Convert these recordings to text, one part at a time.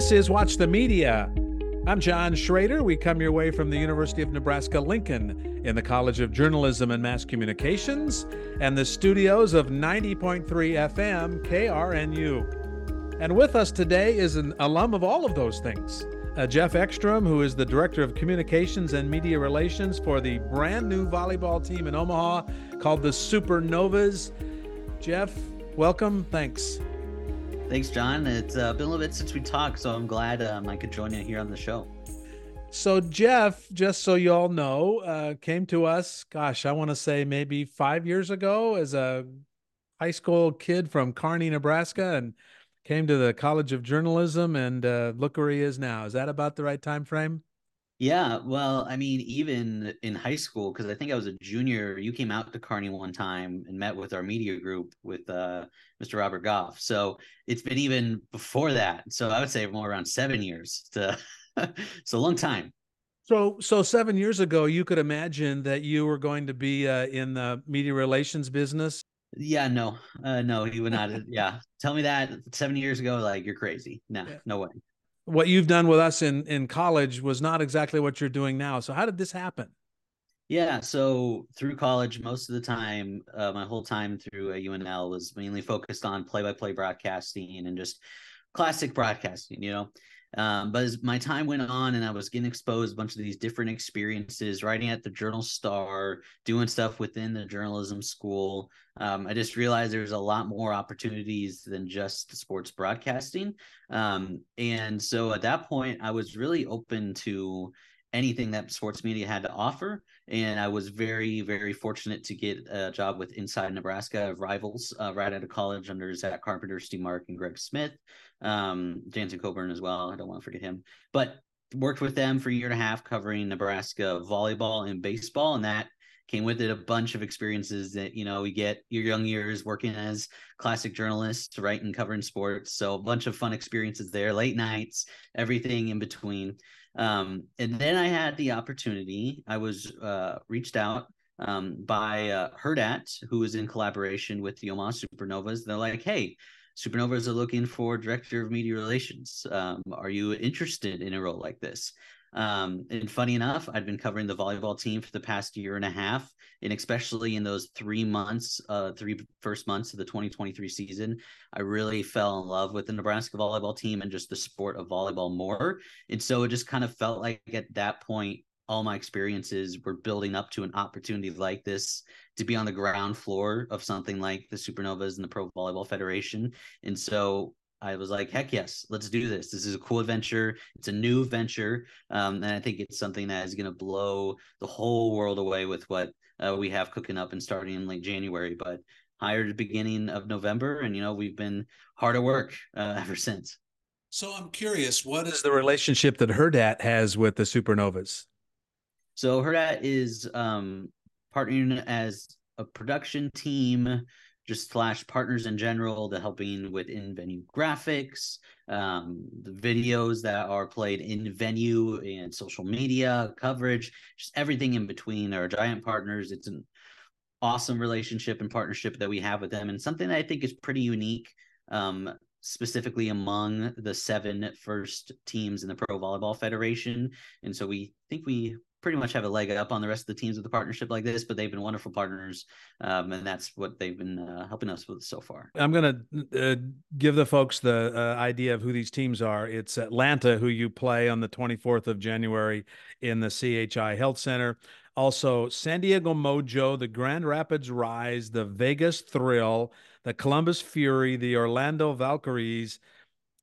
This is Watch the Media. I'm John Schrader. We come your way from the University of Nebraska Lincoln in the College of Journalism and Mass Communications and the studios of 90.3 FM KRNU. And with us today is an alum of all of those things. Uh, Geoff Exstrom, who is the Director of Communications and Media Relations for the brand new volleyball team in Omaha called the Supernovas. Geoff, welcome. Thanks. Thanks, John. It's uh, been a little bit since we talked, so I'm glad um, I could join you here on the show. So, Geoff, just so you all know, uh, came to us, gosh, I want to say maybe five years ago as a high school kid from Kearney, Nebraska, and came to the College of Journalism. And uh, look where he is now. Is that about the right time frame? Yeah, well, I mean, even in high school, because I think I was a junior, you came out to Kearney one time and met with our media group with uh, Mr. Robert Goff. So it's been even before that. So I would say more around seven years. To, so a long time. So, so seven years ago, you could imagine that you were going to be uh, in the media relations business. Yeah, no, uh, no, you would not. yeah, tell me that seven years ago, like you're crazy. No, yeah. no way what you've done with us in in college was not exactly what you're doing now. So how did this happen? Yeah, so through college, most of the time, uh, my whole time through UNL was mainly focused on play-by-play broadcasting and just classic broadcasting. You know, um, but as my time went on and I was getting exposed a bunch of these different experiences, writing at the Journal Star, doing stuff within the journalism school, um, I just realized there's a lot more opportunities than just sports broadcasting. Um, and so at that point, I was really open to anything that sports media had to offer. And I was very, very fortunate to get a job with Inside Nebraska of Rivals uh, right out of college under Zach Carpenter, Steve Marik, and Greg Smith um, Jansen Coburn as well. I don't want to forget him, but worked with them for a year and a half covering Nebraska volleyball and baseball, and that came with it a bunch of experiences that you know we get your young years working as classic journalists writing and covering sports so a bunch of fun experiences there late nights everything in between um, and then i had the opportunity i was uh, reached out um, by uh, Hurrdat, who is in collaboration with the Omaha Supernovas. They're like, hey, Supernovas are looking for director of media relations. Um, are you interested in a role like this? Um, and funny enough, I'd been covering the volleyball team for the past year and a half, and especially in those three months, uh, three first months of the 2023 season, I really fell in love with the Nebraska volleyball team and just the sport of volleyball more. And so it just kind of felt like at that point, all my experiences were building up to an opportunity like this to be on the ground floor of something like the Supernovas and the Pro Volleyball Federation. And so I was like, heck yes, let's do this. This is a cool adventure. It's a new venture. Um, and I think it's something that is going to blow the whole world away with what uh, we have cooking up and starting in late January. But hired at the beginning of November. And, you know, we've been hard at work uh, ever since. So I'm curious, what is the relationship that Hurrdat has with the Supernovas? So Hurrdat is um, partnering as a production team, just slash partners in general, the helping with in venue graphics, um, the videos that are played in venue and social media coverage, just everything in between are giant partners. It's an awesome relationship and partnership that we have with them, and something that I think is pretty unique. Um, specifically among the seven first teams in the Pro Volleyball Federation. And so we think we pretty much have a leg up on the rest of the teams with a partnership like this, but they've been wonderful partners, um, and that's what they've been uh, helping us with so far. I'm going to uh, give the folks the uh, idea of who these teams are. It's Atlanta, who you play on the 24th of January in the CHI Health Center. Also, San Diego Mojo, the Grand Rapids Rise, the Vegas Thrill, the Columbus Fury, the Orlando Valkyries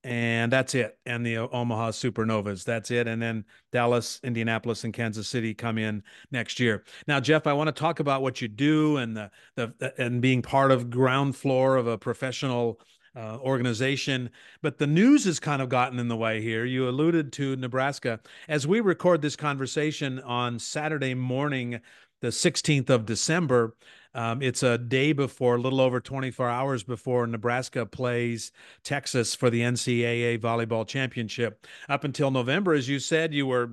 and that's it. And the Omaha Supernovas, that's it. And then Dallas, Indianapolis, and Kansas City come in next year. Now, Geoff, I want to talk about what you do and the the and being part of ground floor of a professional uh, organization. But the news has kind of gotten in the way here. You alluded to Nebraska as we record this conversation on Saturday morning, the 16th of December. Um, it's a day before, a little over 24 hours before Nebraska plays Texas for the NCAA volleyball championship. Up until November, as you said, you were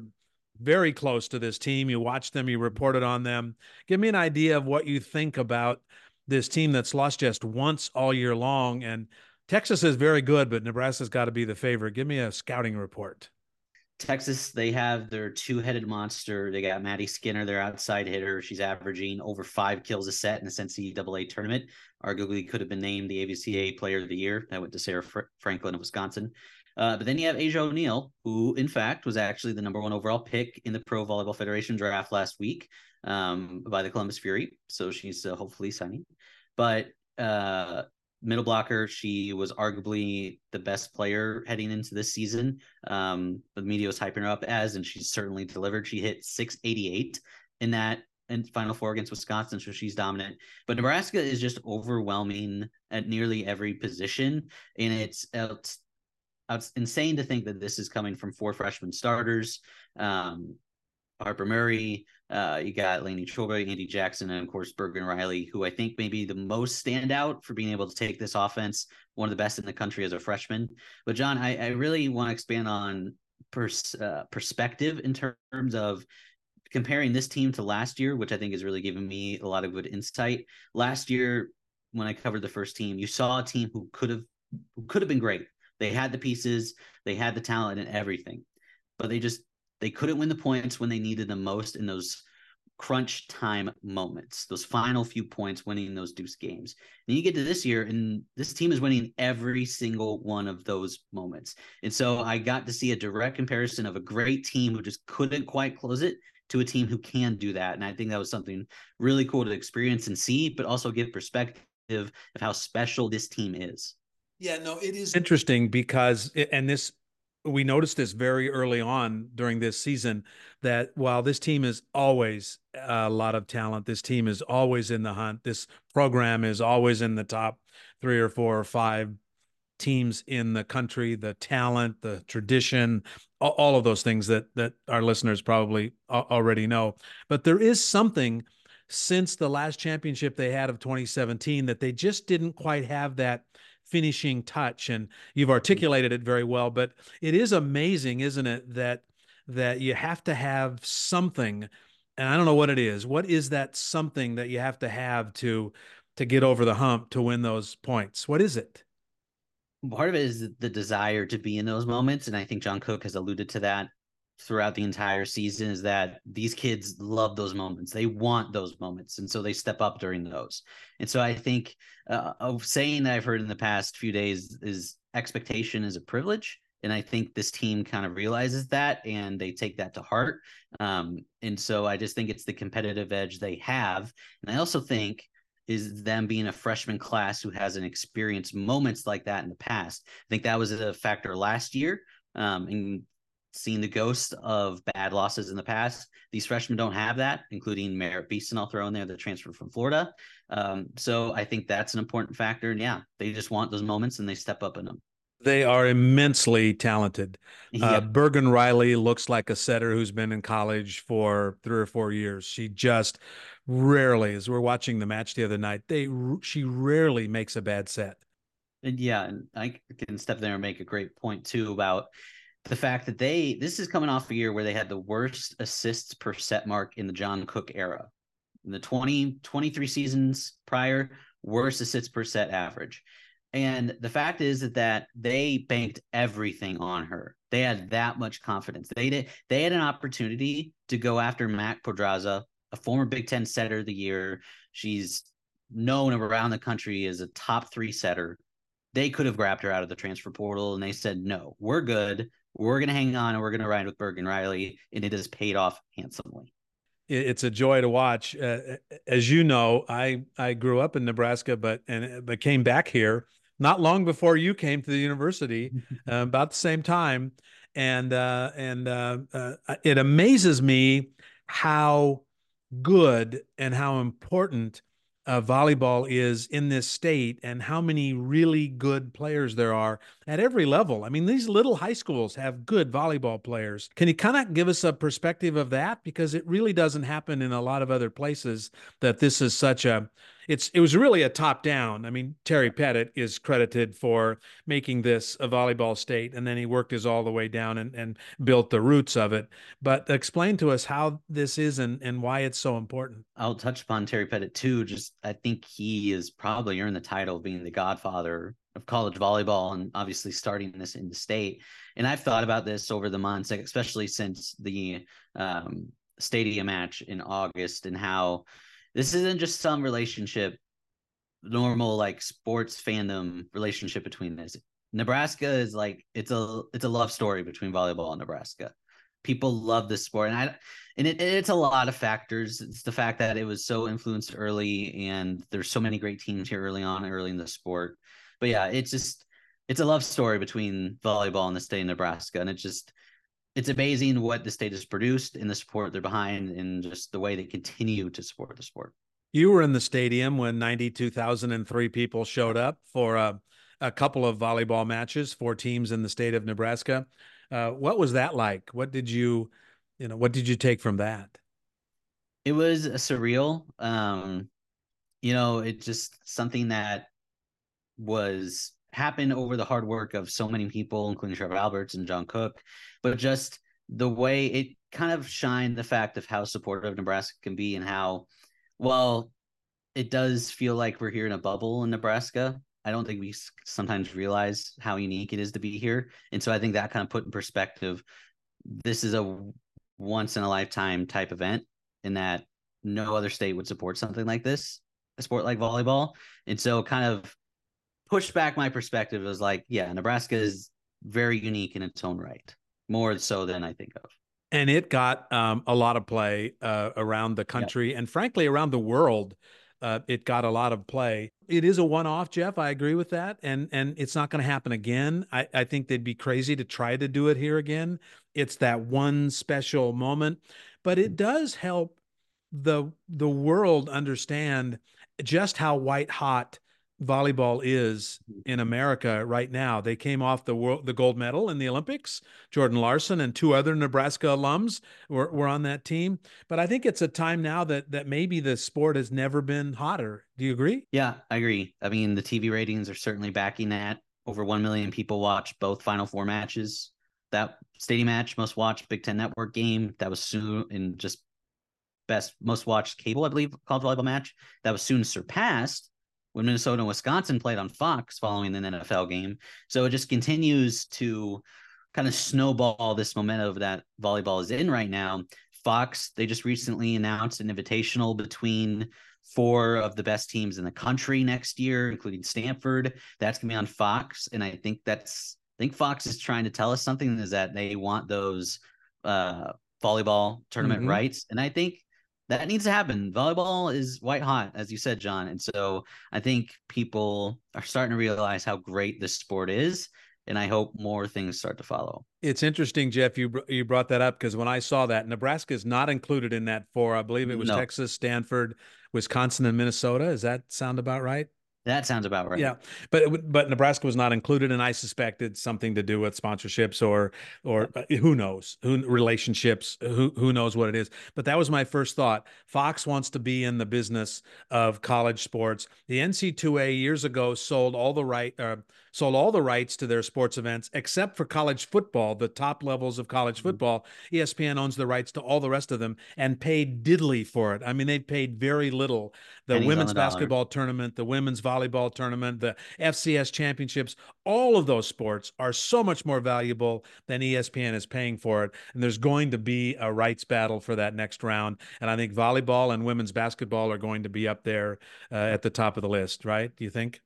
very close to this team. You watched them, you reported on them. Give me an idea of what you think about this team that's lost just once all year long and Texas is very good, but Nebraska's got to be the favorite. Give me a scouting report. Texas, they have their two-headed monster. They got Maddie Skinner, their outside hitter. She's averaging over five kills a set in the NCAA tournament. Arguably, could have been named the AVCA Player of the Year. That went to Sarah Fr- Franklin of Wisconsin. Uh, but then you have Asjia O'Neal, who in fact was actually the number one overall pick in the Pro Volleyball Federation draft last week um, by the Columbus Fury. So she's uh, hopefully signing. But uh, middle blocker. She was arguably the best player heading into this season. Um, the media was hyping her up as, and she's certainly delivered. She hit 688 in that in Final Four against Wisconsin, so she's dominant. But Nebraska is just overwhelming at nearly every position, and it's it's, it's insane to think that this is coming from four freshman starters. Um, Harper Murray, uh, you got Laney Choi, Andi Jackson, and of course Bergen Reilly, who I think may be the most stand out for being able to take this offense, one of the best in the country as a freshman. But John, I, I really want to expand on pers- uh, perspective in terms of comparing this team to last year, which I think is really giving me a lot of good insight. Last year, when I covered the first team, you saw a team who could have who could have been great. They had the pieces, they had the talent and everything, but they just they couldn't win the points when they needed them most in those crunch time moments, those final few points, winning those deuce games. And you get to this year, and this team is winning every single one of those moments. And so I got to see a direct comparison of a great team who just couldn't quite close it to a team who can do that. And I think that was something really cool to experience and see, but also give perspective of how special this team is. Yeah, no, it is interesting because, and this we noticed this very early on during this season that while this team is always a lot of talent, this team is always in the hunt. This program is always in the top three or four or five teams in the country. The talent, the tradition, all of those things that that our listeners probably already know. But there is something since the last championship they had of 2017 that they just didn't quite have that finishing touch and you've articulated it very well but it is amazing isn't it that that you have to have something and i don't know what it is what is that something that you have to have to to get over the hump to win those points? What is it? Part of it is the desire to be in those moments and i think john cook has alluded to that throughout the entire season is that these kids love those moments. They want those moments. And so they step up during those. And so I think uh, of saying that I've heard in the past few days is expectation is a privilege. And I think this team kind of realizes that and they take that to heart. Um, and so I just think it's the competitive edge they have. And I also think is them being a freshman class who hasn't experienced moments like that in the past. I think that was a factor last year. Um, and seen the ghost of bad losses in the past. These freshmen don't have that, including Merritt Beason. I'll throw in there the transfer from Florida. Um, so I think that's an important factor. And yeah, they just want those moments and they step up in them. They are immensely talented. Yeah. Uh, Bergen Reilly looks like a setter who's been in college for three or four years. She just rarely, as we're watching the match the other night, they she rarely makes a bad set. And yeah, and I can step there and make a great point too about the fact that they this is coming off a year where they had the worst assists per set mark in the John Cook era. In the 20 23 seasons prior, worst assists per set average. And the fact is that, that they banked everything on her. They had that much confidence. They did they had an opportunity to go after Mac Podraza, a former Big Ten setter of the year. She's known around the country as a top three setter. They could have grabbed her out of the transfer portal and they said, no, we're good we're going to hang on and we're going to ride with Bergen Reilly. and it has paid off handsomely. It's a joy to watch. Uh, as you know, I I grew up in Nebraska, but and but came back here not long before you came to the university, uh, about the same time, and uh, and uh, uh, it amazes me how good and how important uh, volleyball is in this state and how many really good players there are at every level. I mean, these little high schools have good volleyball players. Can you kind of give us a perspective of that? Because it really doesn't happen in a lot of other places that this is such a it's it was really a top down. I mean, Terry Pettit is credited for making this a volleyball state, and then he worked his all the way down and, and built the roots of it. But explain to us how this is and, and why it's so important. I'll touch upon Terry Pettit too. Just I think he is probably earned the title of being the godfather of college volleyball and obviously starting this in the state. And I've thought about this over the months, especially since the um, stadium match in August and how this isn't just some relationship, normal like sports fandom relationship between this. Nebraska is like it's a it's a love story between volleyball and Nebraska. People love this sport, and I and it, it's a lot of factors. It's the fact that it was so influenced early, and there's so many great teams here early on, early in the sport. But yeah, it's just it's a love story between volleyball and the state of Nebraska, and it's just it's amazing what the state has produced and the support they're behind and just the way they continue to support the sport. You were in the stadium when 92,003 people showed up for a, a, couple of volleyball matches for teams in the state of Nebraska. Uh, what was that like? What did you, you know, what did you take from that? It was surreal. Um, you know, it's just something that was happened over the hard work of so many people, including Trevor Alberts and John Cook, but just the way it kind of shined the fact of how supportive Nebraska can be and how, well, it does feel like we're here in a bubble in Nebraska. I don't think we sometimes realize how unique it is to be here. And so I think that kind of put in perspective this is a once in a lifetime type event in that no other state would support something like this, a sport like volleyball. And so kind of pushed back my perspective. It was like, yeah, Nebraska is very unique in its own right more so than I think of. And it got um, a lot of play uh, around the country and frankly around the world. Uh, it got a lot of play. It is a one-off, Geoff. I agree with that, and and it's not going to happen again. I, I think they'd be crazy to try to do it here again. It's that one special moment, but it does help the the world understand just how white hot volleyball is mm-hmm. in America right now. They came off the world, the gold medal in the Olympics. Jordan Larson and two other Nebraska alums were, were on that team. But I think it's a time now that that maybe the sport has never been hotter. Do you agree? Yeah, I agree. I mean, the TV ratings are certainly backing that. Over 1 million people watched both Final Four matches. That stadium match, most watched Big Ten Network game. That was soon in just best most watched cable, I believe, college volleyball match. That was soon surpassed when Minnesota and Wisconsin played on Fox following an NFL game. So it just continues to kind of snowball this momentum that volleyball is in right now. Fox, they just recently announced an invitational between four of the best teams in the country next year, including Stanford. That's gonna be on Fox. And I think that's I think Fox is trying to tell us something is that they want those uh volleyball tournament mm-hmm. rights. And I think that needs to happen. Volleyball is white hot, as you said, John. And so I think people are starting to realize how great this sport is. And I hope more things start to follow. It's interesting, Geoff. You you brought that up because when I saw that Nebraska is not included in that four. I believe it was no. Texas, Stanford, Wisconsin, and Minnesota. Does that sound about right? That sounds about right. Yeah, but but Nebraska was not included, and I suspect it's something to do with sponsorships or or uh, who knows who relationships who who knows what it is. But that was my first thought. Fox wants to be in the business of college sports. The NC2A years ago sold all the right uh, sold all the rights to their sports events except for college football, the top levels of college mm-hmm. football. ESPN owns the rights to all the rest of them and paid diddly for it. I mean, they paid very little. The Pennies women's the basketball tournament, the women's volleyball tournament, the FCS championships, all of those sports are so much more valuable than ESPN is paying for it. And there's going to be a rights battle for that next round. And I think volleyball and women's basketball are going to be up there uh, at the top of the list, right? Do you think?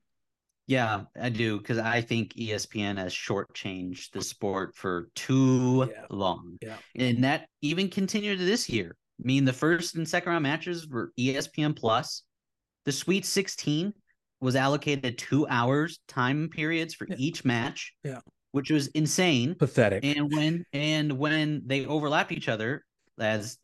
Yeah, I do because I think ESPN has shortchanged the sport for too yeah. long. Yeah. And that even continued this year. I mean, the first and second round matches were ESPN Plus. The Sweet 16 was allocated two hours time periods for yeah. each match. Yeah. Which was insane. Pathetic. And when and when they overlapped each other, as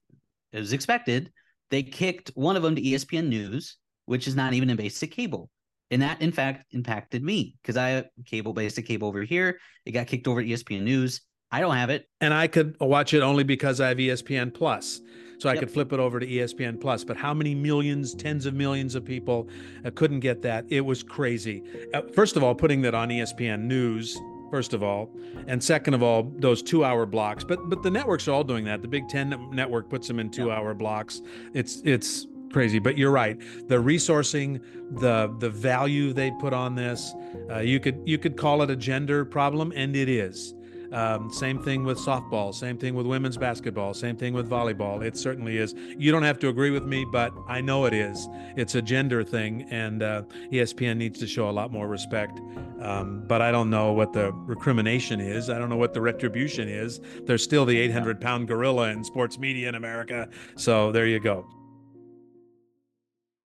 it was expected, they kicked one of them to ESPN News, which is not even a basic cable. And that, in fact, impacted me because I have cable basic cable over here. It got kicked over to ESPN News. I don't have it. And I could watch it only because I have ESPN Plus. so I could flip it over to ESPN Plus. But how many millions, tens of millions of people uh, couldn't get that? It was crazy. Uh, first of all, putting that on ESPN News first of all, and second of all, those two-hour blocks. But but the networks are all doing that. The Big Ten network puts them in two-hour blocks. It's it's crazy. But you're right. The resourcing, the the value they put on this, uh, you could you could call it a gender problem, and it is. Um, same thing with softball, same thing with women's basketball, same thing with volleyball. It certainly is. You don't have to agree with me, but I know it is. It's a gender thing, and uh, ESPN needs to show a lot more respect. Um, but I don't know what the recrimination is. I don't know what the retribution is. There's still the 800 pound gorilla in sports media in America. So there you go.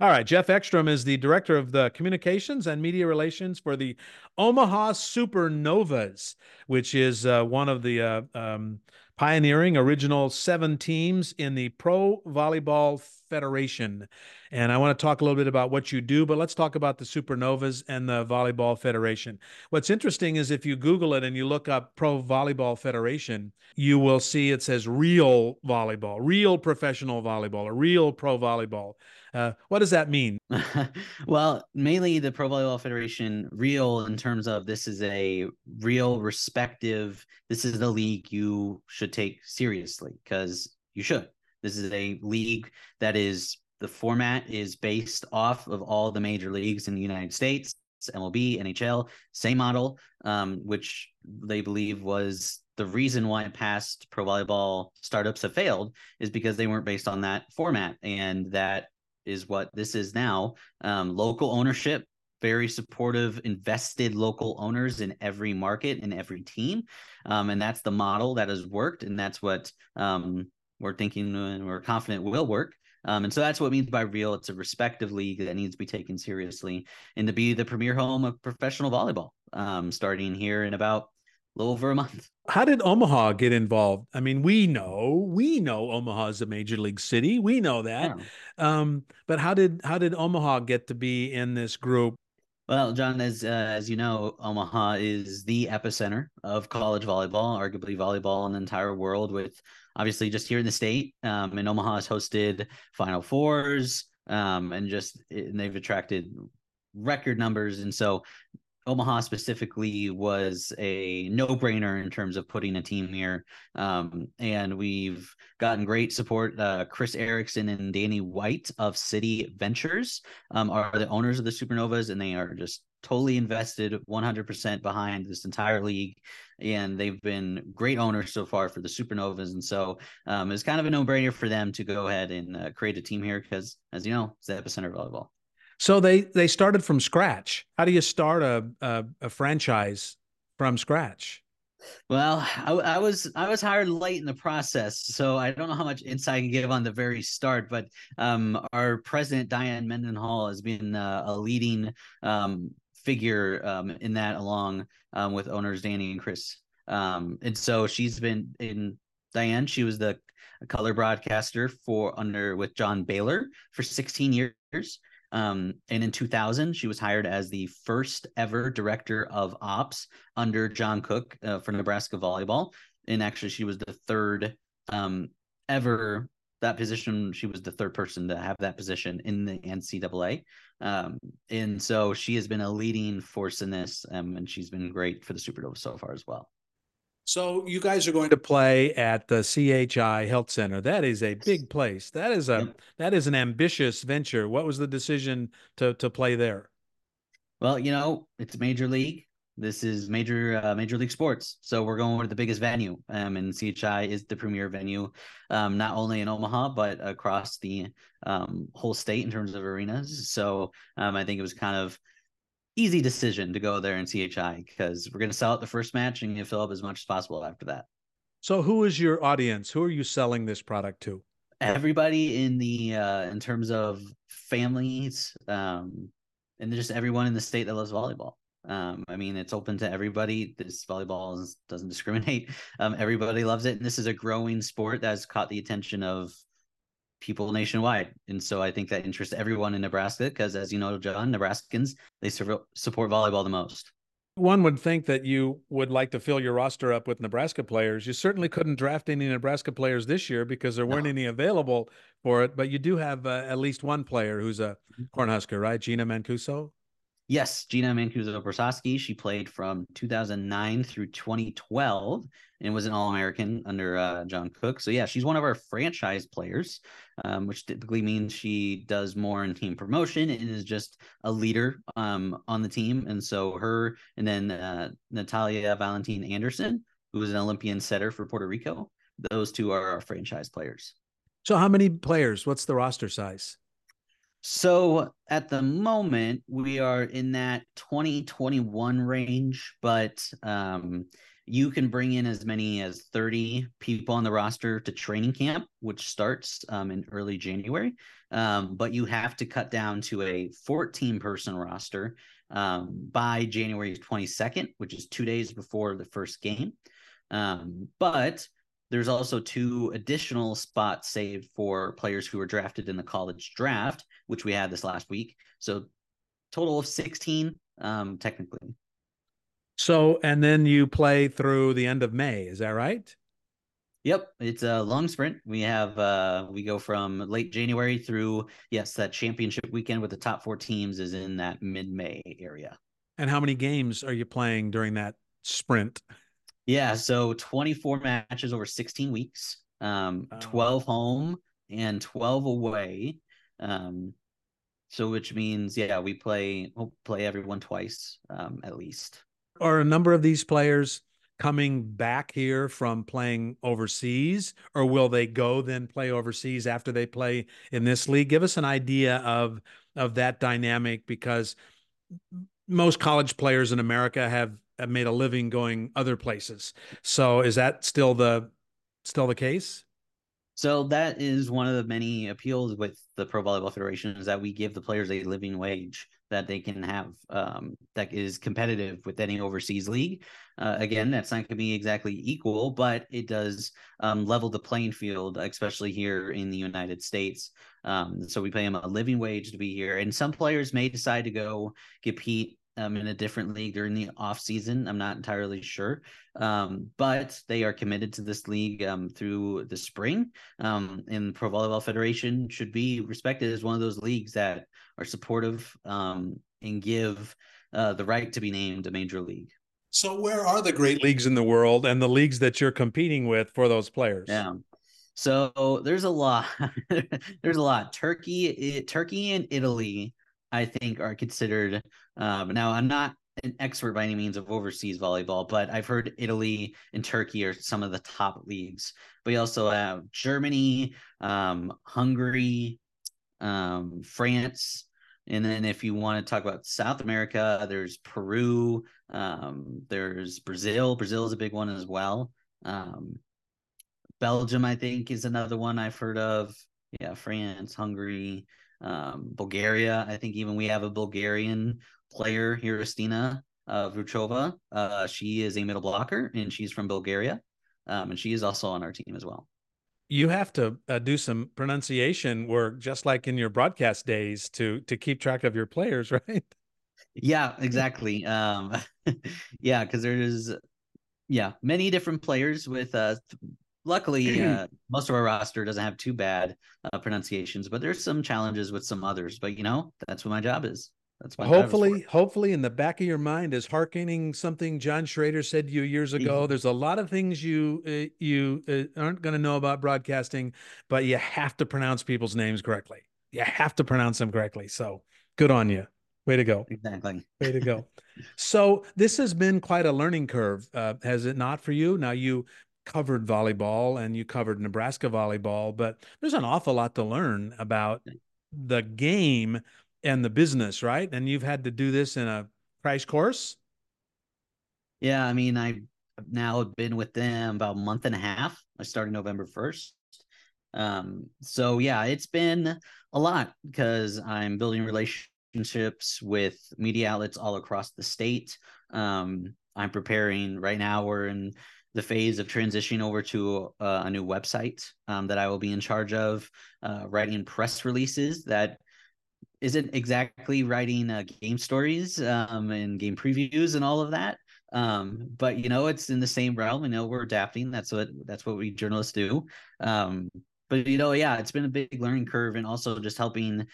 All right, Geoff Exstrom is the director of the communications and media relations for the Omaha Supernovas, which is uh, one of the uh, um, pioneering original seven teams in the Pro Volleyball Federation. And I want to talk a little bit about what you do, but let's talk about the Supernovas and the Volleyball Federation. What's interesting is if you Google it and you look up Pro Volleyball Federation, you will see it says real volleyball, real professional volleyball, or real pro volleyball. Uh, what does that mean? well, mainly the Pro Volleyball Federation, real in terms of this is a real, respective, this is the league you should take seriously because you should. This is a league that is the format is based off of all the major leagues in the United States. MLB, NHL, same model, um, which they believe was the reason why past pro volleyball startups have failed is because they weren't based on that format. And that is what this is now. Um, local ownership, very supportive, invested local owners in every market and every team, um, and that's the model that has worked, and that's what um, we're thinking and we're confident will work. Um, and so that's what it means by real. It's a respective league that needs to be taken seriously and to be the premier home of professional volleyball, um, starting here in about little over a month. How did Omaha get involved? I mean, we know we know Omaha is a major league city. We know that. Yeah. Um, but how did how did Omaha get to be in this group? Well, John, as uh, as you know, Omaha is the epicenter of college volleyball, arguably volleyball in the entire world. With obviously just here in the state, um, and Omaha has hosted Final Fours, um, and just and they've attracted record numbers. And so Omaha specifically was a no-brainer in terms of putting a team here, um, and we've gotten great support. Uh, Chris Erickson and Danny White of City Ventures um, are the owners of the Supernovas, and they are just totally invested 100% behind this entire league and they've been great owners so far for the supernovas and so um, it's kind of a no-brainer for them to go ahead and uh, create a team here because as you know it's the epicenter of volleyball so they they started from scratch. How do you start a a, a franchise from scratch? Well, I, I, was I was hired late in the process, so I don't know how much insight I can give on the very start. But um, our president Diane Mendenhall has been uh, a leading um, figure um, in that, along um, with owners Danny and Chris. Um, and so she's been in Diane. She was the color broadcaster for under with John Baylor for 16 years. Um, and in 2000, she was hired as the first ever director of ops under John Cook uh, for Nebraska volleyball. And actually, she was the third um, ever that position. She was the third person to have that position in the NCAA. Um, and so she has been a leading force in this, um, and she's been great for the Supernova so far as well. So you guys are going to play at the CHI Health Center. That is a big place. That is a yep. that is an ambitious venture. What was the decision to to play there? Well, you know, it's major league. This is major uh, major league sports. So we're going to the biggest venue. Um, and CHI is the premier venue, um, not only in Omaha but across the um, whole state in terms of arenas. So um, I think it was kind of easy decision to go there in CHI because we're going to sell out the first match and you fill up as much as possible after that. So, who is your audience? Who are you selling this product to? Everybody in the uh, in terms of families, um, and just everyone in the state that loves volleyball. Um, I mean, it's open to everybody. This volleyball is, doesn't discriminate. Um, everybody loves it, and this is a growing sport that has caught the attention of people nationwide. And so I think that interests everyone in Nebraska because, as you know, John, Nebraskans, they support volleyball the most. one would think that you would like to fill your roster up with Nebraska players. You certainly couldn't draft any Nebraska players this year because there weren't no. any available for it. But you do have uh, at least one player who's a mm-hmm. Cornhusker, right? Gina Mancuso. Yes, Gina Mancuso Brosowski. She played from 2009 through 2012 and was an All American under uh, John Cook. So, yeah, she's one of our franchise players, um, which typically means she does more in team promotion and is just a leader um, on the team. And so, her and then uh, Natalia Valentine Anderson, who was an Olympian setter for Puerto Rico, those two are our franchise players. So, how many players? What's the roster size? So at the moment, we are in that 2021 range, but um, you can bring in as many as 30 people on the roster to training camp, which starts um, in early January. Um, but you have to cut down to a 14 person roster um, by January 22nd, which is two days before the first game. Um, but there's also two additional spots saved for players who were drafted in the college draft, which we had this last week. So total of 16 um, technically. So, and then you play through the end of May. Is that right? Yep, it's a long sprint. We have uh we go from late January through yes, that championship weekend with the top 4 teams is in that mid-May area. And how many games are you playing during that sprint? Yeah, so 24 matches over 16 weeks, um, oh. 12 home and 12 away. Um, so which means yeah, we play we'll play everyone twice um, at least. Are a number of these players coming back here from playing overseas, or will they go then play overseas after they play in this league? Give us an idea of of that dynamic because most college players in America have have made a living going other places. So is that still the still the case? So that is one of the many appeals with the Pro Volleyball Federation is that we give the players a living wage that they can have um, that is competitive with any overseas league. Uh, again, that's not going to be exactly equal, but it does um, level the playing field, especially here in the United States. Um, so we pay them a living wage to be here, and some players may decide to go compete um, in a different league during the off season. I'm not entirely sure, um, but they are committed to this league um, through the spring. Um, and Pro Volleyball Federation should be respected as one of those leagues that are supportive um, and give uh, the right to be named a major league. So, where are the great leagues in the world and the leagues that you're competing with for those players? Yeah. So there's a lot. there's a lot. Turkey, Turkey, and Italy I think are considered. Um, now, I'm not an expert by any means of overseas volleyball, but I've heard Italy and Turkey are some of the top leagues. But we also have Germany, um, Hungary, um, France. And then if you want to talk about South America, there's Peru, um, there's Brazil. Brazil is a big one as well. Um, Belgium, I think, is another one I've heard of. Yeah, France, Hungary um, Bulgaria. I think even we have a Bulgarian player here, uh, Vruchova. Uh, she is a middle blocker and she's from Bulgaria. Um, and she is also on our team as well. You have to uh, do some pronunciation work, just like in your broadcast days, to to keep track of your players, right? Yeah, exactly. um, yeah, because there's yeah many different players with uh luckily uh, most of our roster doesn't have too bad uh, pronunciations but there's some challenges with some others but you know that's what my job is. That's my hopefully hopefully in the back of your mind is harkening something john schrader said to you years ago. Mm-hmm. there's a lot of things you uh, you uh, aren't going to know about broadcasting but you have to pronounce people's names correctly. You have to pronounce them correctly. So good on you. Way to go. Exactly. Way to go. So this has been quite a learning curve uh, has it not for you? Now you covered volleyball and you covered Nebraska volleyball, but there's an awful lot to learn about the game and the business, right? And you've had to do this in a crash course. Yeah, I mean, I now have been with them about a month and a half. I started November 1st. Um, so yeah, it's been a lot because I'm building relationships with media outlets all across the state. Um, I'm preparing right now. We're in the phase of transitioning over to uh, a new website um, that I will be in charge of, uh, writing press releases that isn't exactly writing uh, game stories um, and game previews and all of that. Um, but you know, it's in the same realm. You know, we're adapting. That's what that's what we journalists do. Um, but you know, yeah, it's been a big learning curve, and also just helping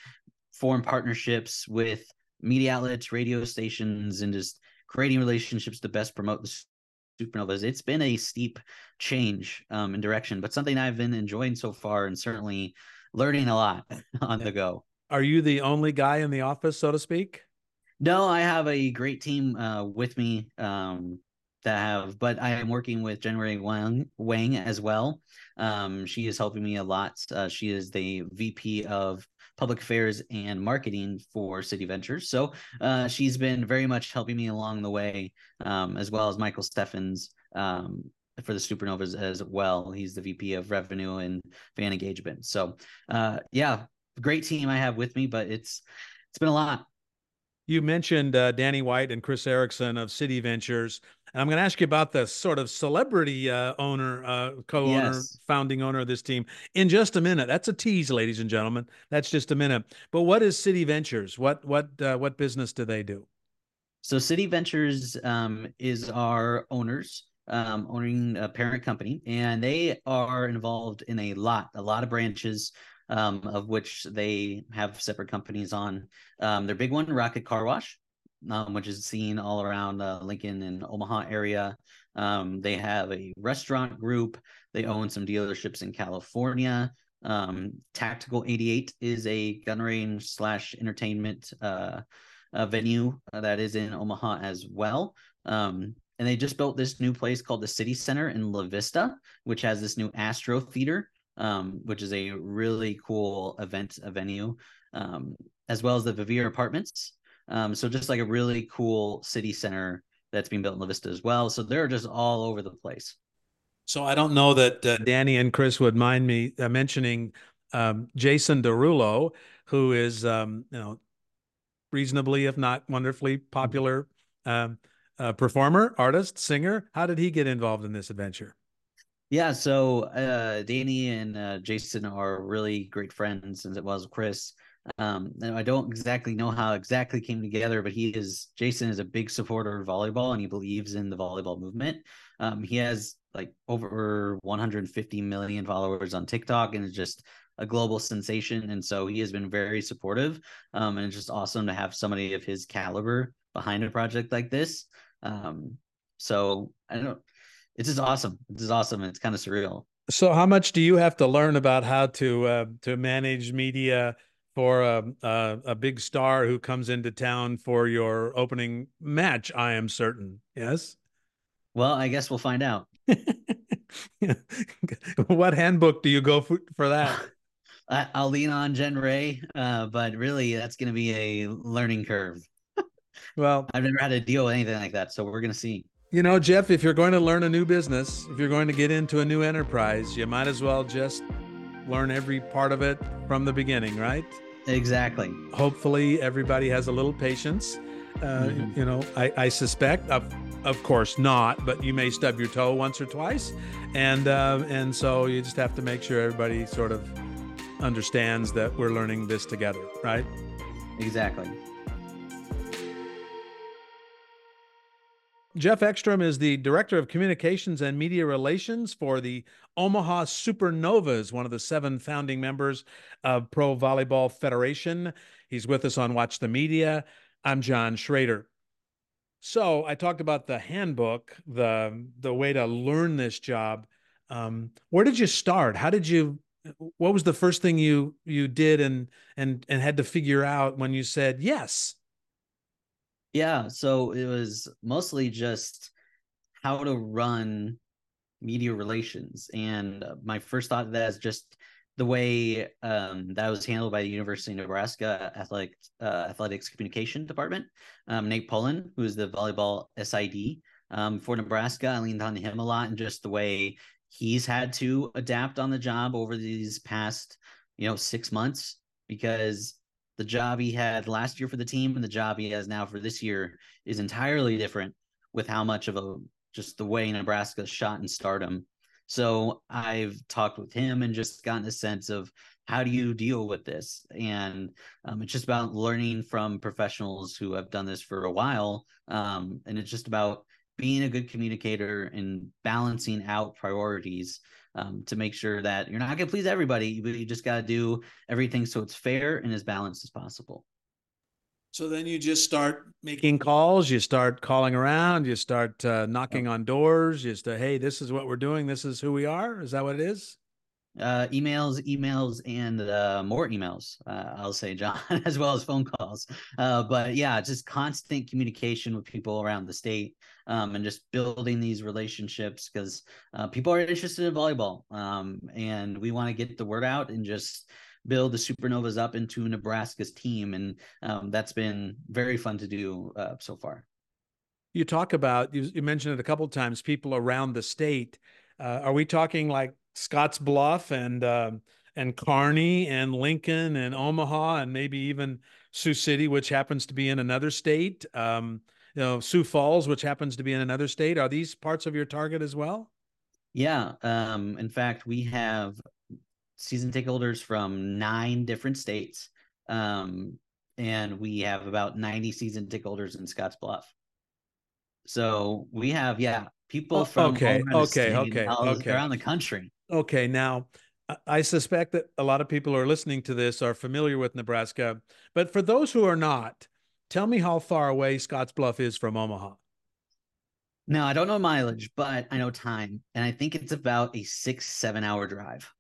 form partnerships with media outlets, radio stations, and just creating relationships to best promote the supernovas. It's been a steep change um, in direction, but something I've been enjoying so far, and certainly learning a lot on the go. Are you the only guy in the office, so to speak? No, I have a great team uh, with me um, that have, but I am working with January Wang, Wang as well. Um, she is helping me a lot. Uh, she is the VP of Public Affairs and Marketing for City Ventures. So uh, she's been very much helping me along the way, um, as well as Michael Steffens um, for the Supernovas as well. He's the VP of Revenue and Fan Engagement. So uh, yeah, great team I have with me, but it's it's been a lot. You mentioned uh, Danny White and Chris Erickson of City Ventures. And I'm going to ask you about the sort of celebrity uh, owner, uh, co-owner, yes. founding owner of this team in just a minute. That's a tease, ladies and gentlemen. That's just a minute. But what is City Ventures? What what uh, what business do they do? So City Ventures um, is our owners um, owning a parent company, and they are involved in a lot, a lot of branches um, of which they have separate companies on. Um, their big one, Rocket Car Wash, um, which is seen all around uh, Lincoln and Omaha area. Um, they have a restaurant group. They own some dealerships in California. Um, Tactical 88 is a gun range slash entertainment uh, uh, venue that is in Omaha as well. Um, and they just built this new place called the City Center in La Vista, which has this new Astro Theater um, which is a really cool event a venue, um, as well as the Vivier Apartments. Um, so just like a really cool city center that's being built in La Vista as well. So they're just all over the place. So I don't know that uh, Danny and Chris would mind me uh, mentioning um, Jason Derulo, who is um, you know reasonably, if not wonderfully popular um, uh, performer, artist, singer. How did he get involved in this adventure? Yeah, so uh, Danny and uh, Jason are really great friends, as it was Chris. Um, and I don't exactly know how exactly came together, but he is Jason is a big supporter of volleyball and he believes in the volleyball movement. Um, he has like over 150 million followers on TikTok and is just a global sensation. And so he has been very supportive. Um, and it's just awesome to have somebody of his caliber behind a project like this. Um, so I don't it's just awesome. It's just awesome. It's kind of surreal. So, how much do you have to learn about how to uh, to manage media for a, a, a big star who comes into town for your opening match? I am certain. Yes. Well, I guess we'll find out. what handbook do you go for, for that? I, will lean on Jen Ray, uh, but really, that's going to be a learning curve. well, I've never had to deal with anything like that, so we're going to see. You know, Geoff, if you're going to learn a new business, if you're going to get into a new enterprise, you might as well just learn every part of it from the beginning, right? Exactly. Hopefully, everybody has a little patience. Uh, mm-hmm. You know, I, I suspect, of, of course not, but you may stub your toe once or twice, and uh, and so you just have to make sure everybody sort of understands that we're learning this together, right? Exactly. Geoff Exstrom is the Director of Communications and Media Relations for the Omaha Supernovas, one of the seven founding members of Pro Volleyball Federation. He's with us on Watch the Media. I'm John Schrader. So I talked about the handbook, the the way to learn this job. Um, where did you start? How did you? What was the first thing you you did and and and had to figure out when you said yes? Yeah, so it was mostly just how to run media relations, and uh, my first thought of that is just the way um, that was handled by the University of Nebraska athletic uh, athletics communication department. Um, Nate Pullen, who is the volleyball SID um, for Nebraska, I leaned on him a lot, and just the way he's had to adapt on the job over these past, you know, six months because the job he had last year for the team and the job he has now for this year is entirely different with how much of a just the way Nebraska shot in stardom. So I've talked with him and just gotten a sense of how do you deal with this and um, it's just about learning from professionals who have done this for a while um, and it's just about being a good communicator and balancing out priorities um, to make sure that you're not going to please everybody but you just got to do everything so it's fair and as balanced as possible so then you just start making calls, you start calling around, you start uh, knocking on doors, you say, hey, this is what we're doing, this is who we are. Is that what it is? Uh, emails, emails, and uh, more emails. Uh, I'll say, John, as well as phone calls. Uh, but yeah, just constant communication with people around the state, um, and just building these relationships because uh, people are interested in volleyball, um, and we want to get the word out and just build the supernovas up into Nebraska's team, and um, that's been very fun to do uh, so far. You talk about you, you mentioned it a couple times. People around the state. Uh, are we talking like Scotts Bluff and uh, and Kearney and Lincoln and Omaha and maybe even Sioux City, which happens to be in another state? Um, you know, Sioux Falls, which happens to be in another state. Are these parts of your target as well? Yeah. Um, in fact, we have season ticket holders from nine different states. Um, and we have about 90 season ticket holders in Scotts Bluff. So we have, yeah, people oh, from okay, okay, okay, okay, around the country. Okay, now I suspect that a lot of people who are listening to this are familiar with Nebraska, but for those who are not, tell me how far away Scotts Bluff is from Omaha. No, I don't know mileage, but I know time, and I think it's about a six, seven hour drive.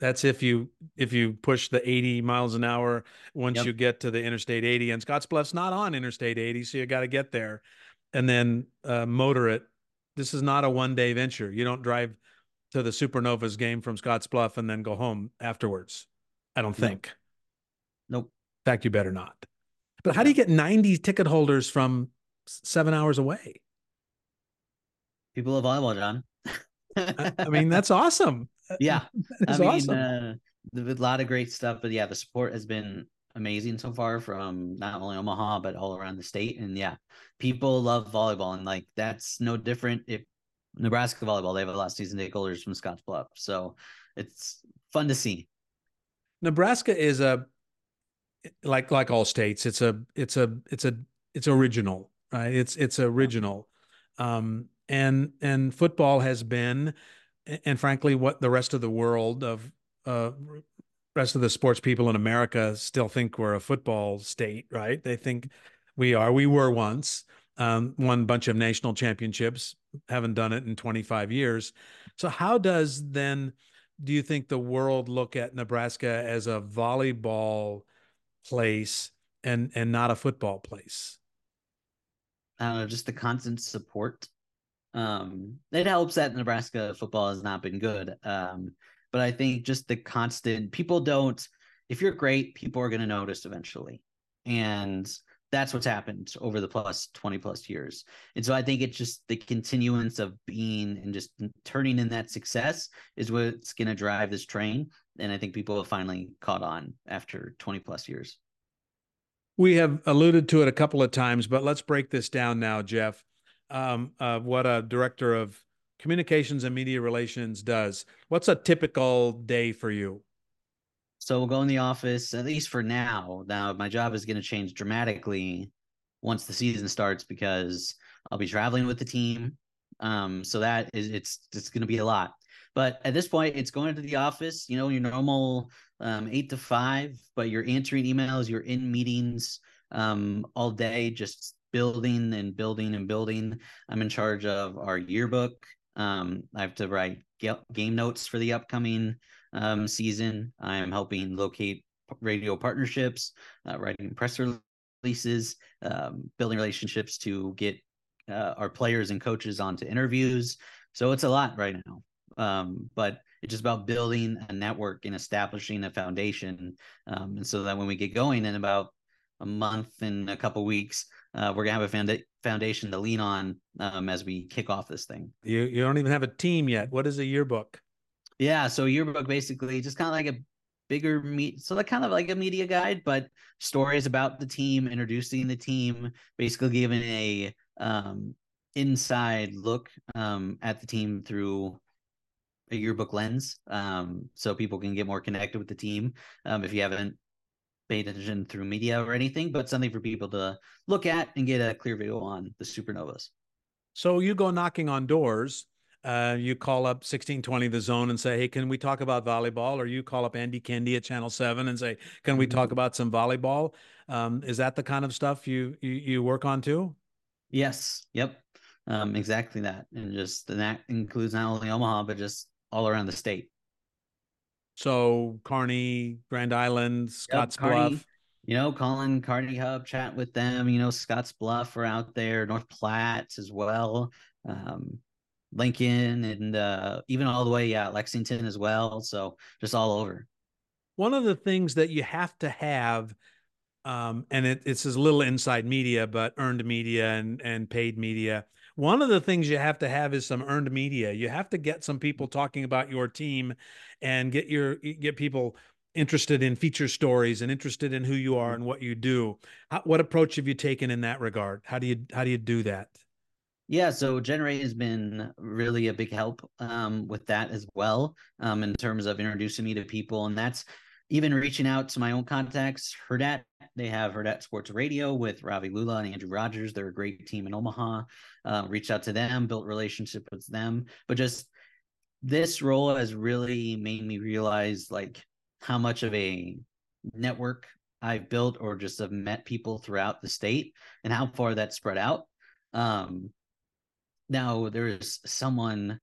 That's if you if you push the 80 miles an hour once yep. you get to the Interstate 80. And Scottsbluff's not on Interstate 80, so you got to get there and then uh, motor it. This is not a one day venture. You don't drive to the Supernovas game from Scottsbluff and then go home afterwards. I don't think. Nope. In fact, you better not. But how do you get 90 ticket holders from seven hours away? People of volleyball, John. I, I mean, that's awesome. Yeah, I mean, awesome. uh, a lot of great stuff. But yeah, the support has been amazing so far from not only Omaha but all around the state. And yeah, people love volleyball, and like that's no different if Nebraska volleyball. They have a lot of season ticket holders from Scotts Bluff, so it's fun to see. Nebraska is a like like all states. It's a it's a it's a it's original, right? It's it's original, um, and and football has been and frankly, what the rest of the world of uh, rest of the sports people in America still think we're a football state, right? They think we are. We were once. Um, won a bunch of national championships. Haven't done it in 25 years. So how does then do you think the world look at Nebraska as a volleyball place and and not a football place? I don't know, just the constant support um, it helps that Nebraska football has not been good. Um, but I think just the constant people don't. If you're great, people are going to notice eventually, and that's what's happened over the plus 20 plus years. And so I think it's just the continuance of being and just turning in that success is what's going to drive this train. And I think people have finally caught on after 20 plus years. We have alluded to it a couple of times, but let's break this down now, Geoff um, of what a director of communications and media relations does. What's a typical day for you? So we'll go in the office, at least for now. Now, my job is going to change dramatically once the season starts because I'll be traveling with the team. Um, so that is it's it's going to be a lot. But at this point, it's going to the office. You know, your normal um, eight to five, but you're answering emails, you're in meetings um, all day, just building and building and building. I'm in charge of our yearbook. Um, I have to write game notes for the upcoming um, season. I'm helping locate radio partnerships, uh, writing press releases, um, building relationships to get uh, our players and coaches onto interviews. So it's a lot right now. Um, but it's just about building a network and establishing a foundation. Um, and so that when we get going in about a month and a couple weeks, uh, we're gonna have a founda- foundation to lean on um, as we kick off this thing. You you don't even have a team yet. What is a yearbook? Yeah, so yearbook basically just kind of like a bigger meet, so like kind of like a media guide, but stories about the team, introducing the team, basically giving a um, inside look um, at the team through a yearbook lens, um, so people can get more connected with the team. Um, if you haven't paid attention through media or anything, but something for people to look at and get a clear view on the supernovas. So you go knocking on doors. Uh, you call up 1620 the zone and say, Hey, can we talk about volleyball? Or you call up Andy Kendeigh at Channel 7 and say, Can we talk mm-hmm. about some volleyball? Um, is that the kind of stuff you, you, you work on too? Yes. Yep. Um, exactly that. And just and that includes not only Omaha, but just all around the state. So Kearney, Grand Island, Scotts yep, Bluff. You know, calling Kearney Hub, chat with them. You know, Scotts Bluff are out there, North Platte as well. Um, Lincoln and uh, even all the way, yeah, Lexington as well. So just all over. One of the things that you have to have, um, and it, it's a little inside media, but earned media and and paid media. One of the things you have to have is some earned media. You have to get some people talking about your team, and get your get people interested in feature stories and interested in who you are mm-hmm. and what you do. How, what approach have you taken in that regard? How do you how do you do that? Yeah, so Generate has been really a big help um, with that as well, um, in terms of introducing me to people, and that's even reaching out to my own contacts. Hurrdat, they have Hurrdat Sports Radio with Ravi Lulla and Andrew Rogers. They're a great team in Omaha. Uh, reached out to them, built relationship with them, but just this role has really made me realize like how much of a network I've built or just have met people throughout the state and how far that's spread out. Um, now there's someone,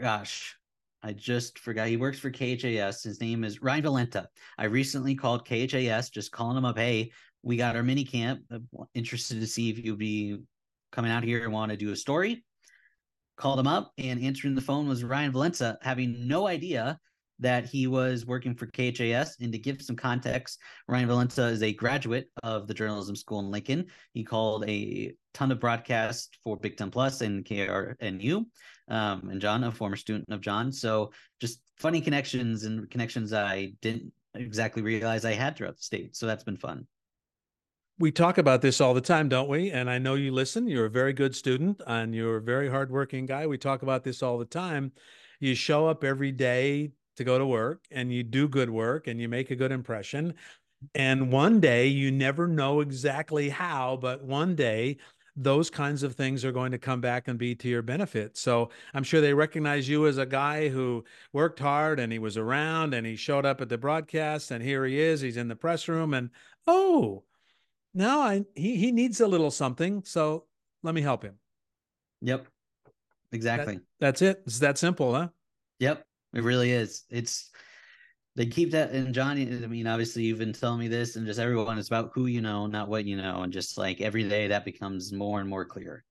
gosh, I just forgot. He works for KHAS. His name is Ryan Valenta. I recently called KHAS, just calling him up. Hey, we got our mini camp. Uh, I'm interested to see if you'd be coming out here and want to do a story. Called him up, and answering the phone was Ryan Valenta, having no idea that he was working for KHAS. And to give some context, Ryan Valenta is a graduate of the journalism school in Lincoln. He called a ton of broadcasts for Big Ten Plus and KRNU. Um, and John, a former student of John. So just funny connections and connections I didn't exactly realize I had throughout the state. So that's been fun. We talk about this all the time, don't we? And I know you listen. You're a very good student and you're a very hardworking guy. We talk about this all the time. You show up every day to go to work and you do good work and you make a good impression. And one day, you never know exactly how, but one day, those kinds of things are going to come back and be to your benefit. So I'm sure they recognize you as a guy who worked hard and he was around and he showed up at the broadcast and here he is. He's in the press room and oh, now I he he needs a little something. So let me help him. Yep. Exactly. That, that's it. It's that simple, huh? Yep. It really is. It's they keep that and Johnny. I mean, obviously you've been telling me this, and just everyone. It's about who you know, not what you know, and just like every day that becomes more and more clear.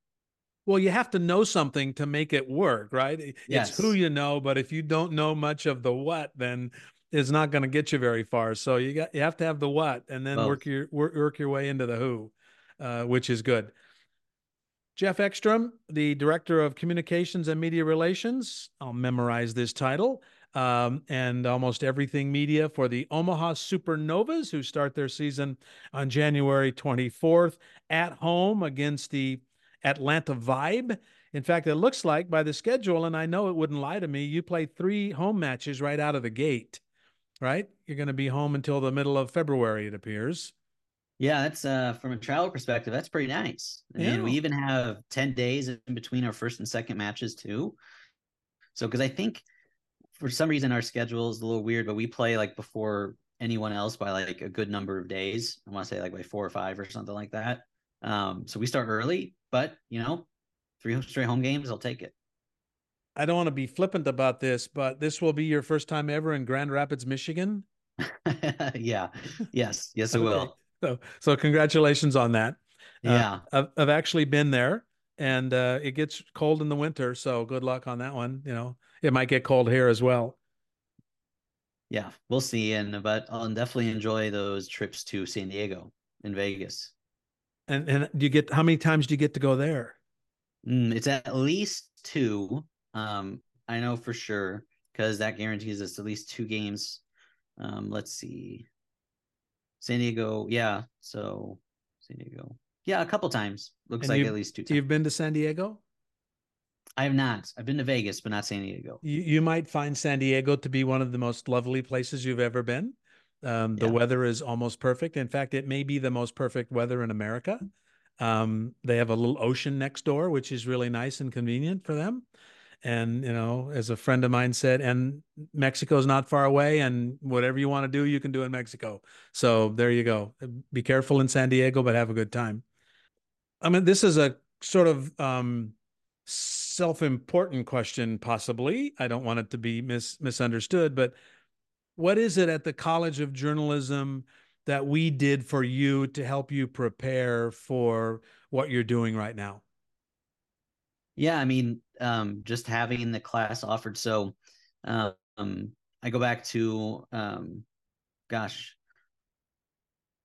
Well, you have to know something to make it work, right? Yes. It's who you know, but if you don't know much of the what, then it's not going to get you very far. So you got you have to have the what, and then Both. work your work, work your way into the who, uh, which is good. Geoff Exstrom, the Director of Communications and Media Relations. I'll memorize this title. Um, and almost everything media for the Omaha Supernovas, who start their season on January 24th at home against the Atlanta Vibe. In fact, it looks like by the schedule, and I know it wouldn't lie to me, you play three home matches right out of the gate, right? You're going to be home until the middle of February, it appears. Yeah, that's uh from a travel perspective, that's pretty nice. Yeah. And we even have 10 days in between our first and second matches too. So because I think for some reason our schedule is a little weird, but we play like before anyone else by like a good number of days. I want to say like by four or five or something like that. Um, so we start early, but you know, three straight home games, I'll take it. I don't want to be flippant about this, but this will be your first time ever in Grand Rapids, Michigan. yeah. Yes. Yes, it okay. will. So, so congratulations on that. Uh, yeah, uh, I've, I've actually been there, and uh, it gets cold in the winter. So good luck on that one. You know, it might get cold here as well. Yeah, we'll see. And but I'll definitely enjoy those trips to San Diego and Vegas. And and do you get how many times do you get to go there? Mm, it's at least two. Um, I know for sure because that guarantees us at least two games. Um, let's see. San Diego, yeah. So San Diego, yeah, a couple times. Looks and like at least two. Times. You've been to San Diego? I have not. I've been to Vegas, but not San Diego. You, you might find San Diego to be one of the most lovely places you've ever been. Um, the Yeah. weather is almost perfect. In fact, it may be the most perfect weather in America. Um, they have a little ocean next door, which is really nice and convenient for them. And, you know, as a friend of mine said, and Mexico's not far away, and whatever you want to do, you can do in Mexico. So there you go. Be careful in San Diego, but have a good time. I mean, this is a sort of um, self-important question, possibly. I don't want it to be mis- misunderstood, but what is it at the College of Journalism that we did for you to help you prepare for what you're doing right now? Yeah, I mean, um, just having the class offered. So, um, I go back to, um, gosh,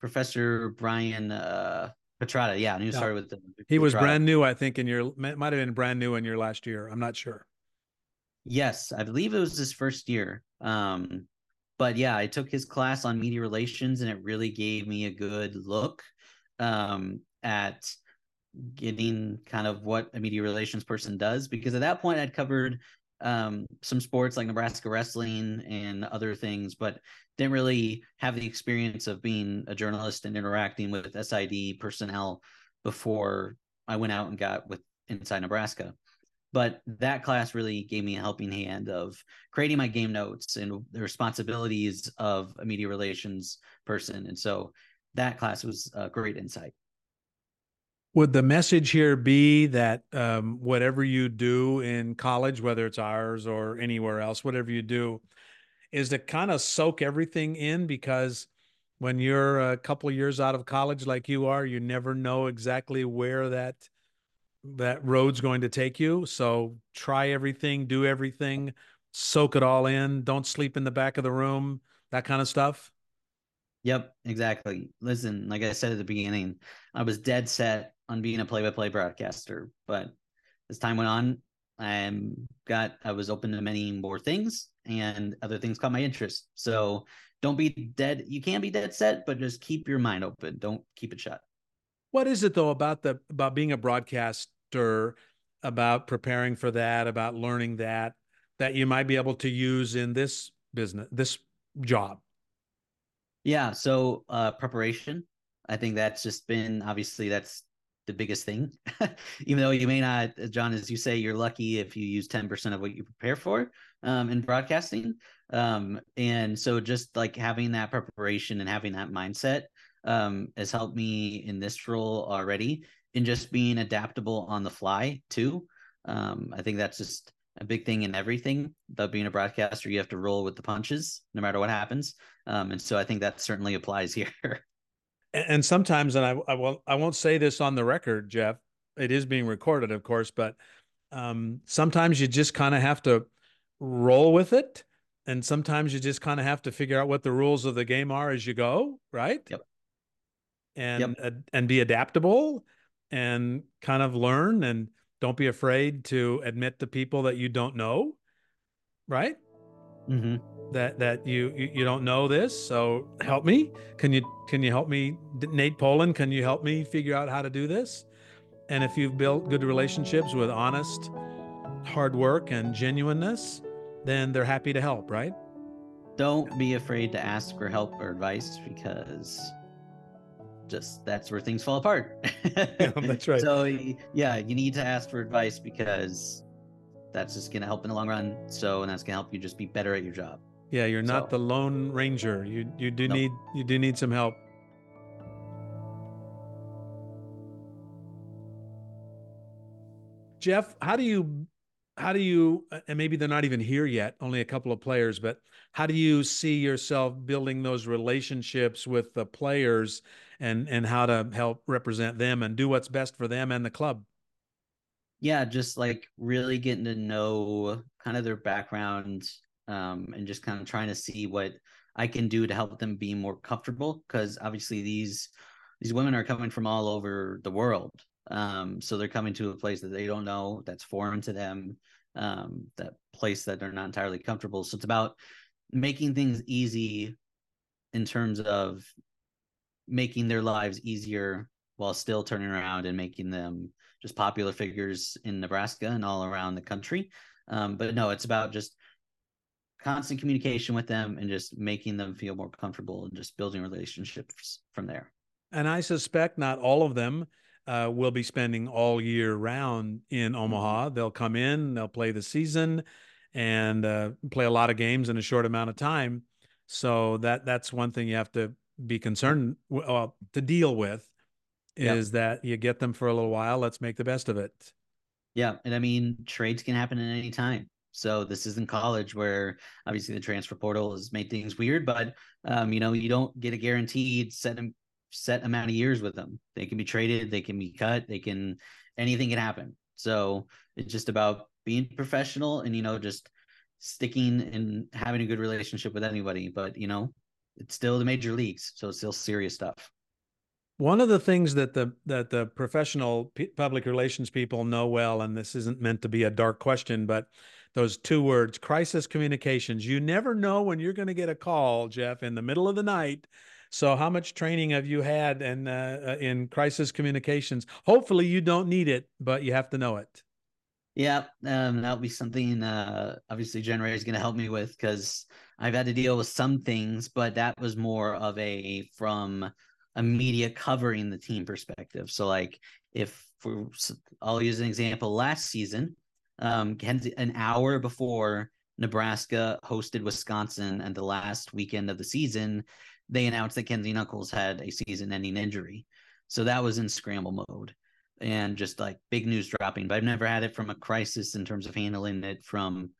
Professor Brian uh, Petrata. Yeah, and he Yeah. started with the. He was brand new, I think, in your might have been brand new in your last year. I'm not sure. Yes, I believe it was his first year. Um, but yeah, I took his class on media relations, and it really gave me a good look um, at getting kind of what a media relations person does. Because at that point, I'd covered um, some sports like Nebraska wrestling and other things, but didn't really have the experience of being a journalist and interacting with SID personnel before I went out and got with Inside Nebraska. But that class really gave me a helping hand of creating my game notes and the responsibilities of a media relations person. And so that class was a great insight Would the message here be that um, whatever you do in college, whether it's ours or anywhere else, whatever you do, is to kind of soak everything in because when you're a couple years out of college like you are, you never know exactly where that that road's going to take you. So try everything, do everything, soak it all in. Don't sleep in the back of the room, that kind of stuff. yep exactly listen like i said at the beginning i was dead set on being a play-by-play broadcaster but as time went on i got i was open to many more things and other things caught my interest so don't be dead you can't be dead set but just keep your mind open don't keep it shut What is it though about the about being a broadcaster, about preparing for that, about learning that that you might be able to use in this business, this job? Yeah, so uh preparation. I think that's just been obviously that's the biggest thing. Even though you may not, John, as you say, you're lucky if you use 10% of what you prepare for um in broadcasting. Um and so just like having that preparation and having that mindset um has helped me in this role already and just being adaptable on the fly too. Um I think that's just a big thing in everything. About being a broadcaster, you have to roll with the punches no matter what happens. Um, and so I think that certainly applies here. And, sometimes, and I, I won't I won't say this on the record, Geoff. It is being recorded, of course, but um, sometimes you just kind of have to roll with it, and sometimes you just kind of have to figure out what the rules of the game are as you go, right? Yep. And Yep. uh, and be adaptable, and kind of learn, and don't be afraid to admit to people that you don't know, right? hmm that that you, you don't know this so help me can you can you help me nate poland can you help me figure out how to do this and if you've built good relationships with honest hard work and genuineness then they're happy to help right Don't be afraid to ask for help or advice because just that's where things fall apart. Yeah, that's right. So yeah, you need to ask for advice because that's just gonna help in the long run. So and that's gonna help you just be better at your job. Yeah you're not So- the lone ranger. You you do need you do need some help. Geoff, how do you how do you and maybe they're not even here yet, only a couple of players, but how do you see yourself building those relationships with the players and and how to help represent them and do what's best for them and the club? yeah just like really getting to know kind of their background um, and just kind of trying to see what i can do to help them be more comfortable because obviously these these women are coming from all over the world um, so they're coming to a place that they don't know that's foreign to them um, that place that they're not entirely comfortable so it's about making things easy in terms of making their lives easier while still turning around and making them just popular figures in Nebraska and all around the country. Um, but no, it's about just constant communication with them and just making them feel more comfortable and just building relationships from there. And I suspect not all of them uh, will be spending all year round in mm-hmm. Omaha. They'll come in, they'll play the season, and uh, play a lot of games in a short amount of time. So that that's one thing you have to be concerned uh, to deal with is yep. that you get them for a little while. Let's make the best of it. Yeah, and I mean trades can happen at any time. So this isn't college where obviously the transfer portal has made things weird, but um, you know you don't get a guaranteed set set amount of years with them. They can be traded, they can be cut, they can anything can happen. So it's just about being professional and you know just sticking and having a good relationship with anybody. But you know it's still the major leagues, so it's still serious stuff. One of the things that the that the professional public relations people know well, and this isn't meant to be a dark question, but those two words, crisis communications. You never know when you're going to get a call, Geoff, in the middle of the night. So, how much training have you had in uh, uh, in crisis communications? Hopefully, you don't need it, but you have to know it. Yeah, um, that'll be something. Uh, obviously, Ray is going to help me with because I've had to deal with some things, but that was more of a from a media covering the team perspective. So like if for I'll use an example last season, um an hour before Nebraska hosted Wisconsin and the last weekend of the season, they announced that Kenzie Knuckles had a season-ending injury. So that was in scramble mode and just like big news dropping. But I've never had it from a crisis in terms of handling it from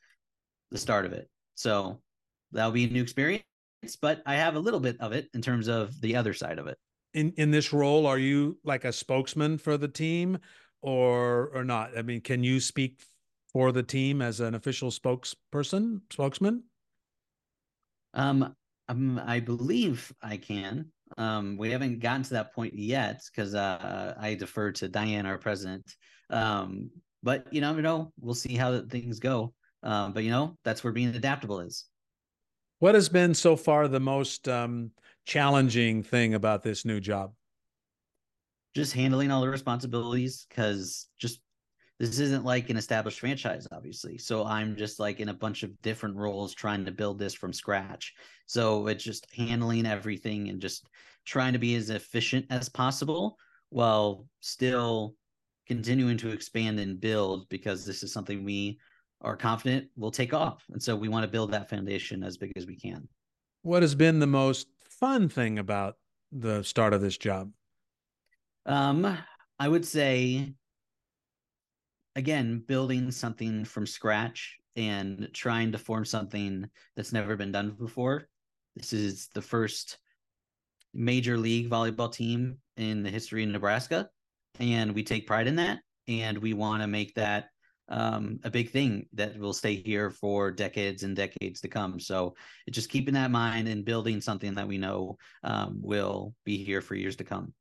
the start of it. So that'll be a new experience, but I have a little bit of it in terms of the other side of it in in this role are you like a spokesman for the team or or not i mean can you speak for the team as an official spokesperson spokesman? Um, um i believe i can. Um we haven't gotten to that point yet because uh i defer to diane our president. Um but you never know. We'll see how things go. Um but you know that's where being adaptable is. What has been so far the most um challenging thing about this new job? Just handling all the responsibilities because just this isn't like an established franchise, obviously. So I'm just like in a bunch of different roles trying to build this from scratch. So it's just handling everything and just trying to be as efficient as possible while still continuing to expand and build because this is something we are confident will take off. And so we want to build that foundation as big as we can. What has been the most fun thing about the start of this job? Um, I would say again, building something from scratch and trying to form something that's never been done before. This is the first major league volleyball team in the history of Nebraska, and we take pride in that. And we want to make that um, a big thing that will stay here for decades and decades to come. So just keeping that in mind and building something that we know um, will be here for years to come.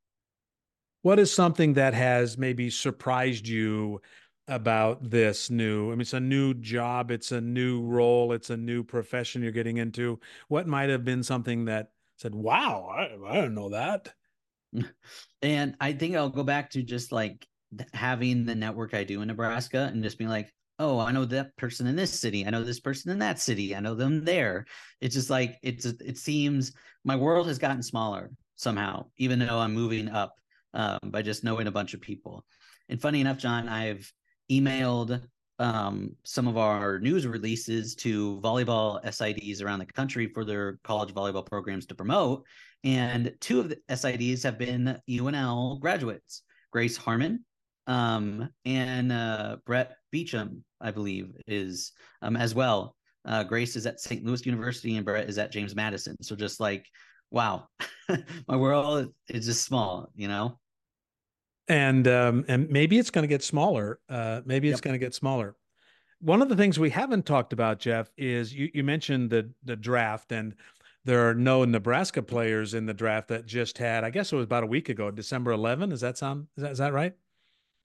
What is something that has maybe surprised you about this new? I mean, it's a new job, it's a new role, it's a new profession you're getting into. What might have been something that said, "Wow, I, I don't know that." And I think I'll go back to just like having the network I do in Nebraska and just being like, oh, I know that person in this city. I know this person in that city. I know them there. It's just like it's it seems my world has gotten smaller somehow, even though I'm moving up um, by just knowing a bunch of people. And funny enough, John, I've emailed um, some of our news releases to volleyball SIDs around the country for their college volleyball programs to promote. And two of the SIDs have been UNL graduates. Grace Harmon um, and uh, Brett Beecham, I believe, is um, as well. Uh, Grace is at St. Louis University, and Brett is at James Madison. So just like, wow, my world is just small, you know. And um, and maybe it's going to get smaller. Uh, maybe it's yep. going to get smaller. One of the things we haven't talked about, Geoff, is you, you mentioned the the draft, and there are no Nebraska players in the draft that just had. I guess it was about a week ago, December 11. Does that sound? Is that, is that right?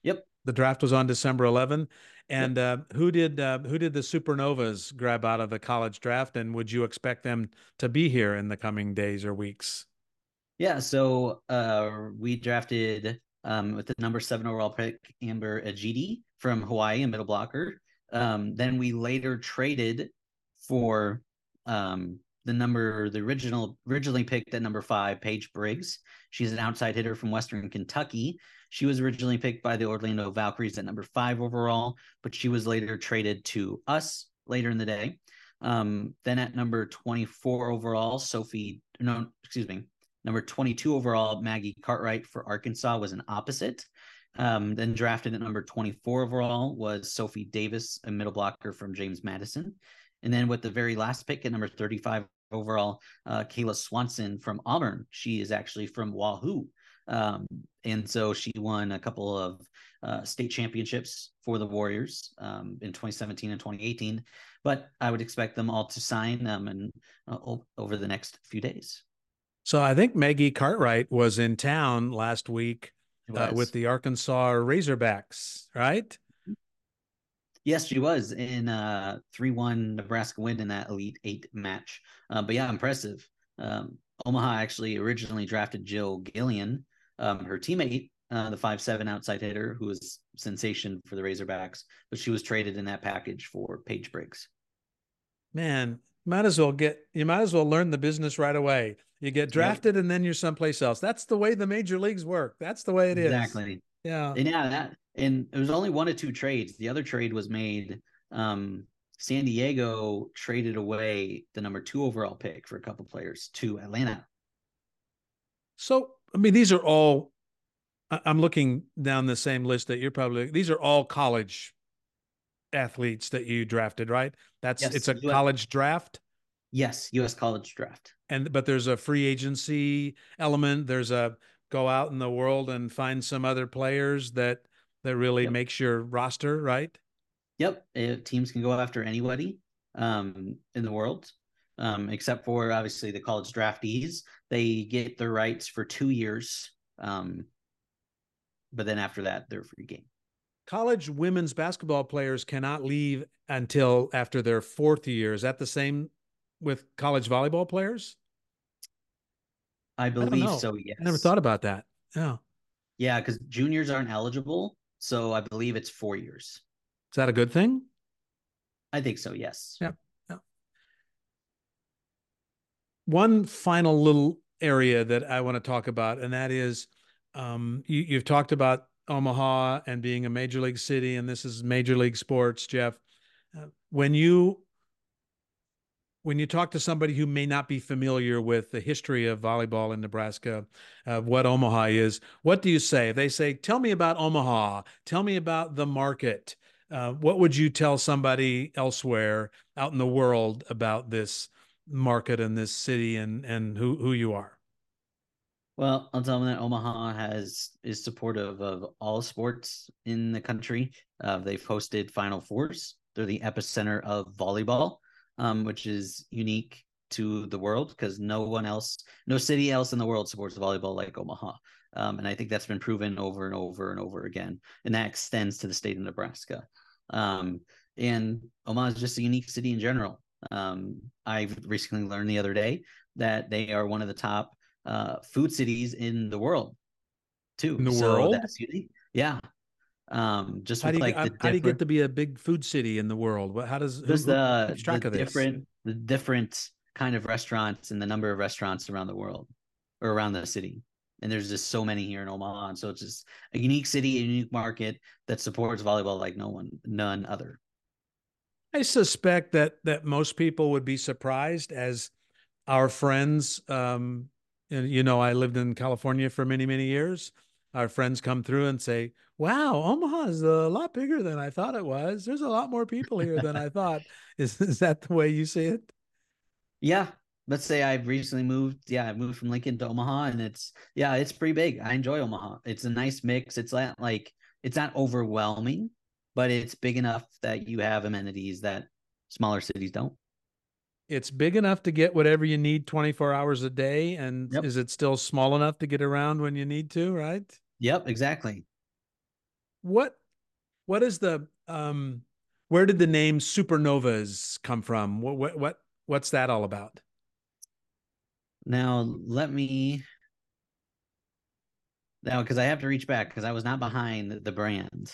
Yep. The draft was on December 11. And yep. uh, who did uh, who did the Supernovas grab out of the college draft? And would you expect them to be here in the coming days or weeks? Yeah, so uh, we drafted um, with the number seven overall pick Amber Igiede from Hawaii, a middle blocker. Um, then we later traded for um, the number, the original, originally picked at number five, Paige Briggs. She's an outside hitter from Western Kentucky. She was originally picked by the Orlando Valkyries at number five overall, but she was later traded to us later in the day. Um, then at number 24 overall, Sophie, no, excuse me, number 22 overall, Maggie Cartwright for Arkansas was an opposite. Um, then drafted at number 24 overall was Sophie Davis, a middle blocker from James Madison. And then with the very last pick at number 35 overall, uh, Kayla Swanson from Auburn. She is actually from Wahoo. Um, and so she won a couple of uh, state championships for the Warriors um, in 2017 and 2018. But I would expect them all to sign them and uh, over the next few days. So I think Maggie Cartwright was in town last week uh, with the Arkansas Razorbacks, right? Yes, she was in a 3 1 Nebraska win in that Elite Eight match. Uh, but yeah, impressive. Um, Omaha actually originally drafted Jill Gillen, um, her teammate, uh, the five seven outside hitter, who was sensation for the Razorbacks, but she was traded in that package for Paige Briggs. Man, might as well get you might as well learn the business right away. You get drafted and then you're someplace else. That's the way the major leagues work. That's the way it is. Exactly. Yeah. And yeah, that and it was only one of two trades. The other trade was made. Um, San Diego traded away the number two overall pick for a couple players to Atlanta. So I mean, these are all. I'm looking down the same list that you're probably. These are all college athletes that you drafted, right? That's yes, it's a US, college draft. Yes, U.S. college draft. And but there's a free agency element. There's a go out in the world and find some other players that that really yep. makes your roster, right? Yep. It, uh, teams can go after anybody um, in the world, um, except for obviously the college draftees. They get their rights for two years, um, but then after that, they're free game college women's basketball players cannot leave until after their fourth year. Is that the same with college volleyball players? I believe I so. Yes. I never thought about that. Yeah. Yeah, because juniors aren't eligible, so I believe it's four years. Is that a good thing? I think so. Yes. Yeah. yeah. One final little area that I want to talk about, and that is, um, you, you've talked about Omaha and being a major league city, and this is major league sports, Geoff. Uh, when you when you talk to somebody who may not be familiar with the history of volleyball in Nebraska, uh, what Omaha is, what do you say? They say, "Tell me about Omaha. Tell me about the market." Uh, what would you tell somebody elsewhere out in the world about this market and this city and and who who you are? Well, I'll tell them that Omaha has is supportive of all sports in the country. Uh, they've hosted Final Fours. They're the epicenter of volleyball, um, which is unique to the world because no one else, no city else in the world supports volleyball like Omaha. Um, and I think that's been proven over and over and over again. And that extends to the state of Nebraska. Um, and Omaha is just a unique city in general. Um, I've recently learned the other day that they are one of the top uh, food cities in the world too. In the so world, that's unique. Yeah. Um, just how do, you, like how, how do you get to be a big food city in the world? What, how does who, the, track the different the different kind of restaurants and the number of restaurants around the world or around the city? And there's just so many here in Omaha, and so it's just a unique city, a unique market that supports volleyball like no one, none other. I suspect that that most people would be surprised as our friends um, you know, I lived in California for many, many years. Our friends come through and say, "Wow, Omaha is a lot bigger than I thought it was. There's a lot more people here than I thought." Is is that the way you see it? Yeah, let's say I've recently moved. Yeah, I moved from Lincoln to Omaha, and it's yeah, it's pretty big. I enjoy Omaha. It's a nice mix. It's not like it's not overwhelming, but it's big enough that you have amenities that smaller cities don't it's big enough to get whatever you need 24 hours a day and yep. is it still small enough to get around when you need to right yep exactly what what is the um where did the name supernovas come from what what, what what's that all about now let me Now, because I have to reach back because I was not behind the brand.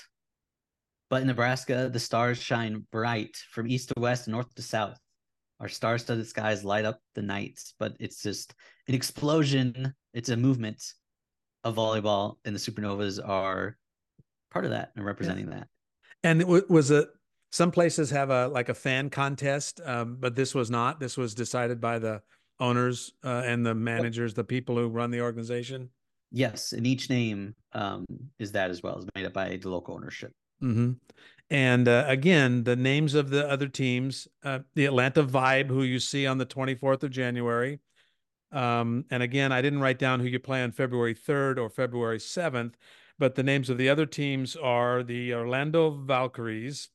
But in Nebraska, the stars shine bright from east to west and north to south. Our star studded skies light up the nights, but it's just an explosion. It's a movement of volleyball, and the supernovas are part of that and representing yeah. that. And it was it some places have a like a fan contest, um, but this was not. This was decided by the owners uh, and the managers, the people who run the organization. Yes, and each name um, is that as well, is made up by the local ownership. Mm-hmm. And uh, again, the names of the other teams, uh, the Atlanta Vibe, who you see on the 24th of January. Um, and again, I didn't write down who you play on February 3rd or February 7th, but the names of the other teams are the Orlando Valkyries.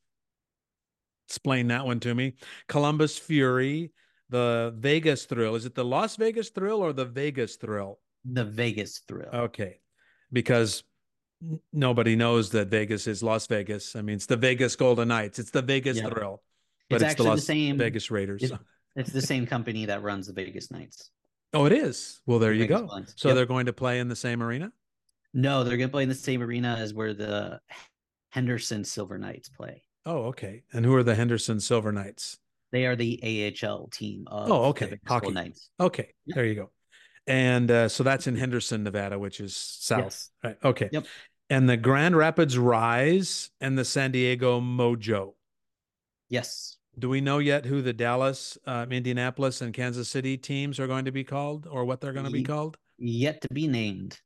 Explain that one to me. Columbus Fury, the Vegas Thrill. Is it the Las Vegas Thrill or the Vegas Thrill? The Vegas Thrill. Okay. Because nobody knows that Vegas is Las Vegas. I mean, it's the Vegas Golden Knights. It's the Vegas yeah. Thrill. But it's, it's actually the, the, same Vegas Raiders. It's, it's, the same company that runs the Vegas Knights. Oh, it is. Well, there the you Vegas go. Ones. So yep. they're going to play in the same arena? No, they're going to play in the same arena as where the Henderson Silver Knights play. Oh, okay. And who are the Henderson Silver Knights? They are the AHL team of Oh, okay. The hockey. Knights. Okay. There you go. And uh, so that's in Henderson, Nevada, which is south. Yes. Right. Okay. Yep and the Grand Rapids Rise and the San Diego Mojo. Yes. Do we know yet who the Dallas, uh, Indianapolis, and Kansas City teams are going to be called, or what they're going to be called? Yet to be named.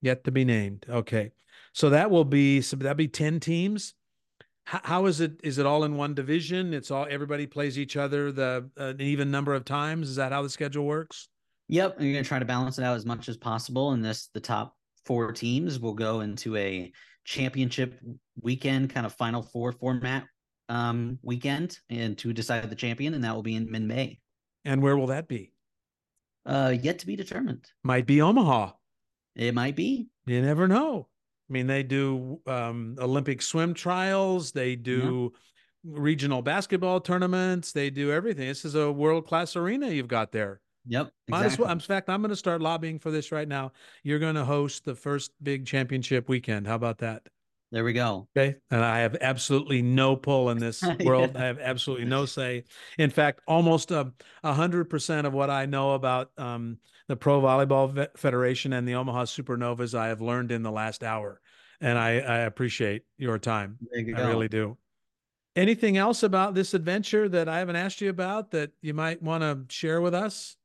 Yet to be named. Okay, so that will be so that'll be ten teams. How, how is it? Is it all in one division? It's all everybody plays each other the uh, an even number of times. Is that how the schedule works? Yep, you're going to try to balance it out as much as possible. And this, the top four teams will go into a championship weekend kind of final four format um, weekend and to decide the champion, and that will be in, mid-may And where will that be? Uh, yet to be determined. Might be Omaha. It might be. You never know. I mean, they do um, Olympic swim trials. They do yeah. regional basketball tournaments. They do everything. This is a world class arena you've got there. Yep. Exactly. Well, in fact, I'm going to start lobbying for this right now. You're going to host the first big championship weekend. How about that? There we go. Okay. And I have absolutely no pull in this world. yeah. I have absolutely no say. In fact, almost a hundred percent of what I know about um, the Pro Volleyball Federation and the Omaha Supernovas, I have learned in the last hour. And I, I appreciate your time. You I go. really do. Anything else about this adventure that I haven't asked you about that you might want to share with us?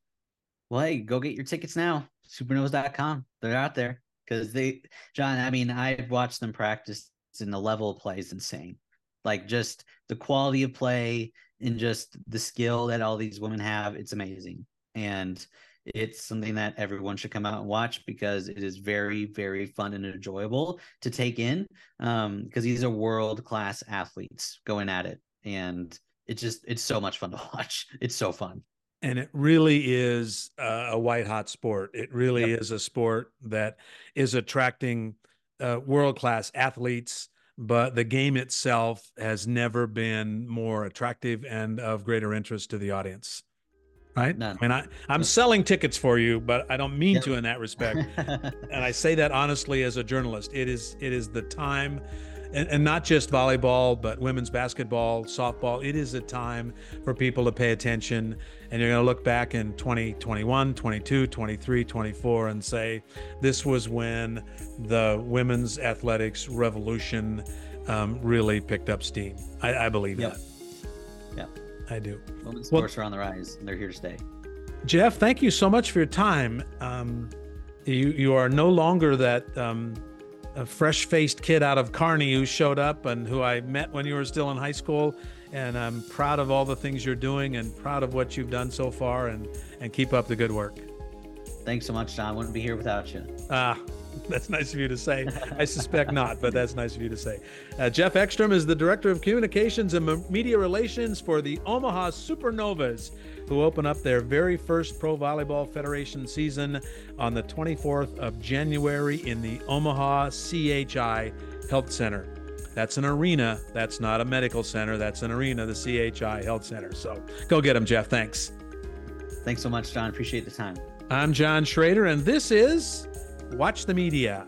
Well, hey, go get your tickets now. Supernovas.com. They're out there because they, John. I mean, I've watched them practice, and the level of play is insane. Like just the quality of play and just the skill that all these women have. It's amazing, and it's something that everyone should come out and watch because it is very, very fun and enjoyable to take in. Um, because these are world class athletes going at it, and it's just it's so much fun to watch. It's so fun and it really is a white hot sport. It really yep. is a sport that is attracting uh, world class athletes, but the game itself has never been more attractive and of greater interest to the audience. Right? None. I mean, I, I'm selling tickets for you, but I don't mean yep. to in that respect. and I say that honestly as a journalist. It is it is the time and, and not just volleyball, but women's basketball, softball. It is a time for people to pay attention. And you're going to look back in 2021, 22, 23, 24 and say, this was when the women's athletics revolution um, really picked up steam. I, I believe yep. that. Yeah. I do. Women's well, sports are on the rise and they're here to stay. Geoff, thank you so much for your time. Um, you you are no longer that um, a fresh faced kid out of Kearney who showed up and who I met when you were still in high school. And I'm proud of all the things you're doing and proud of what you've done so far and, and keep up the good work. Thanks so much, John. Wouldn't be here without you. Ah, that's nice of you to say. I suspect not, but that's nice of you to say. Uh, Geoff Exstrom is the Director of Communications and Media Relations for the Omaha Supernovas who open up their very first Pro Volleyball Federation season on the 24th of January in the Omaha CHI Health Center. That's an arena. That's not a medical center. That's an arena, the CHI Health Center. So go get them, Geoff. Thanks. Thanks so much, John. Appreciate the time. I'm John Schrader, and this is Watch the media.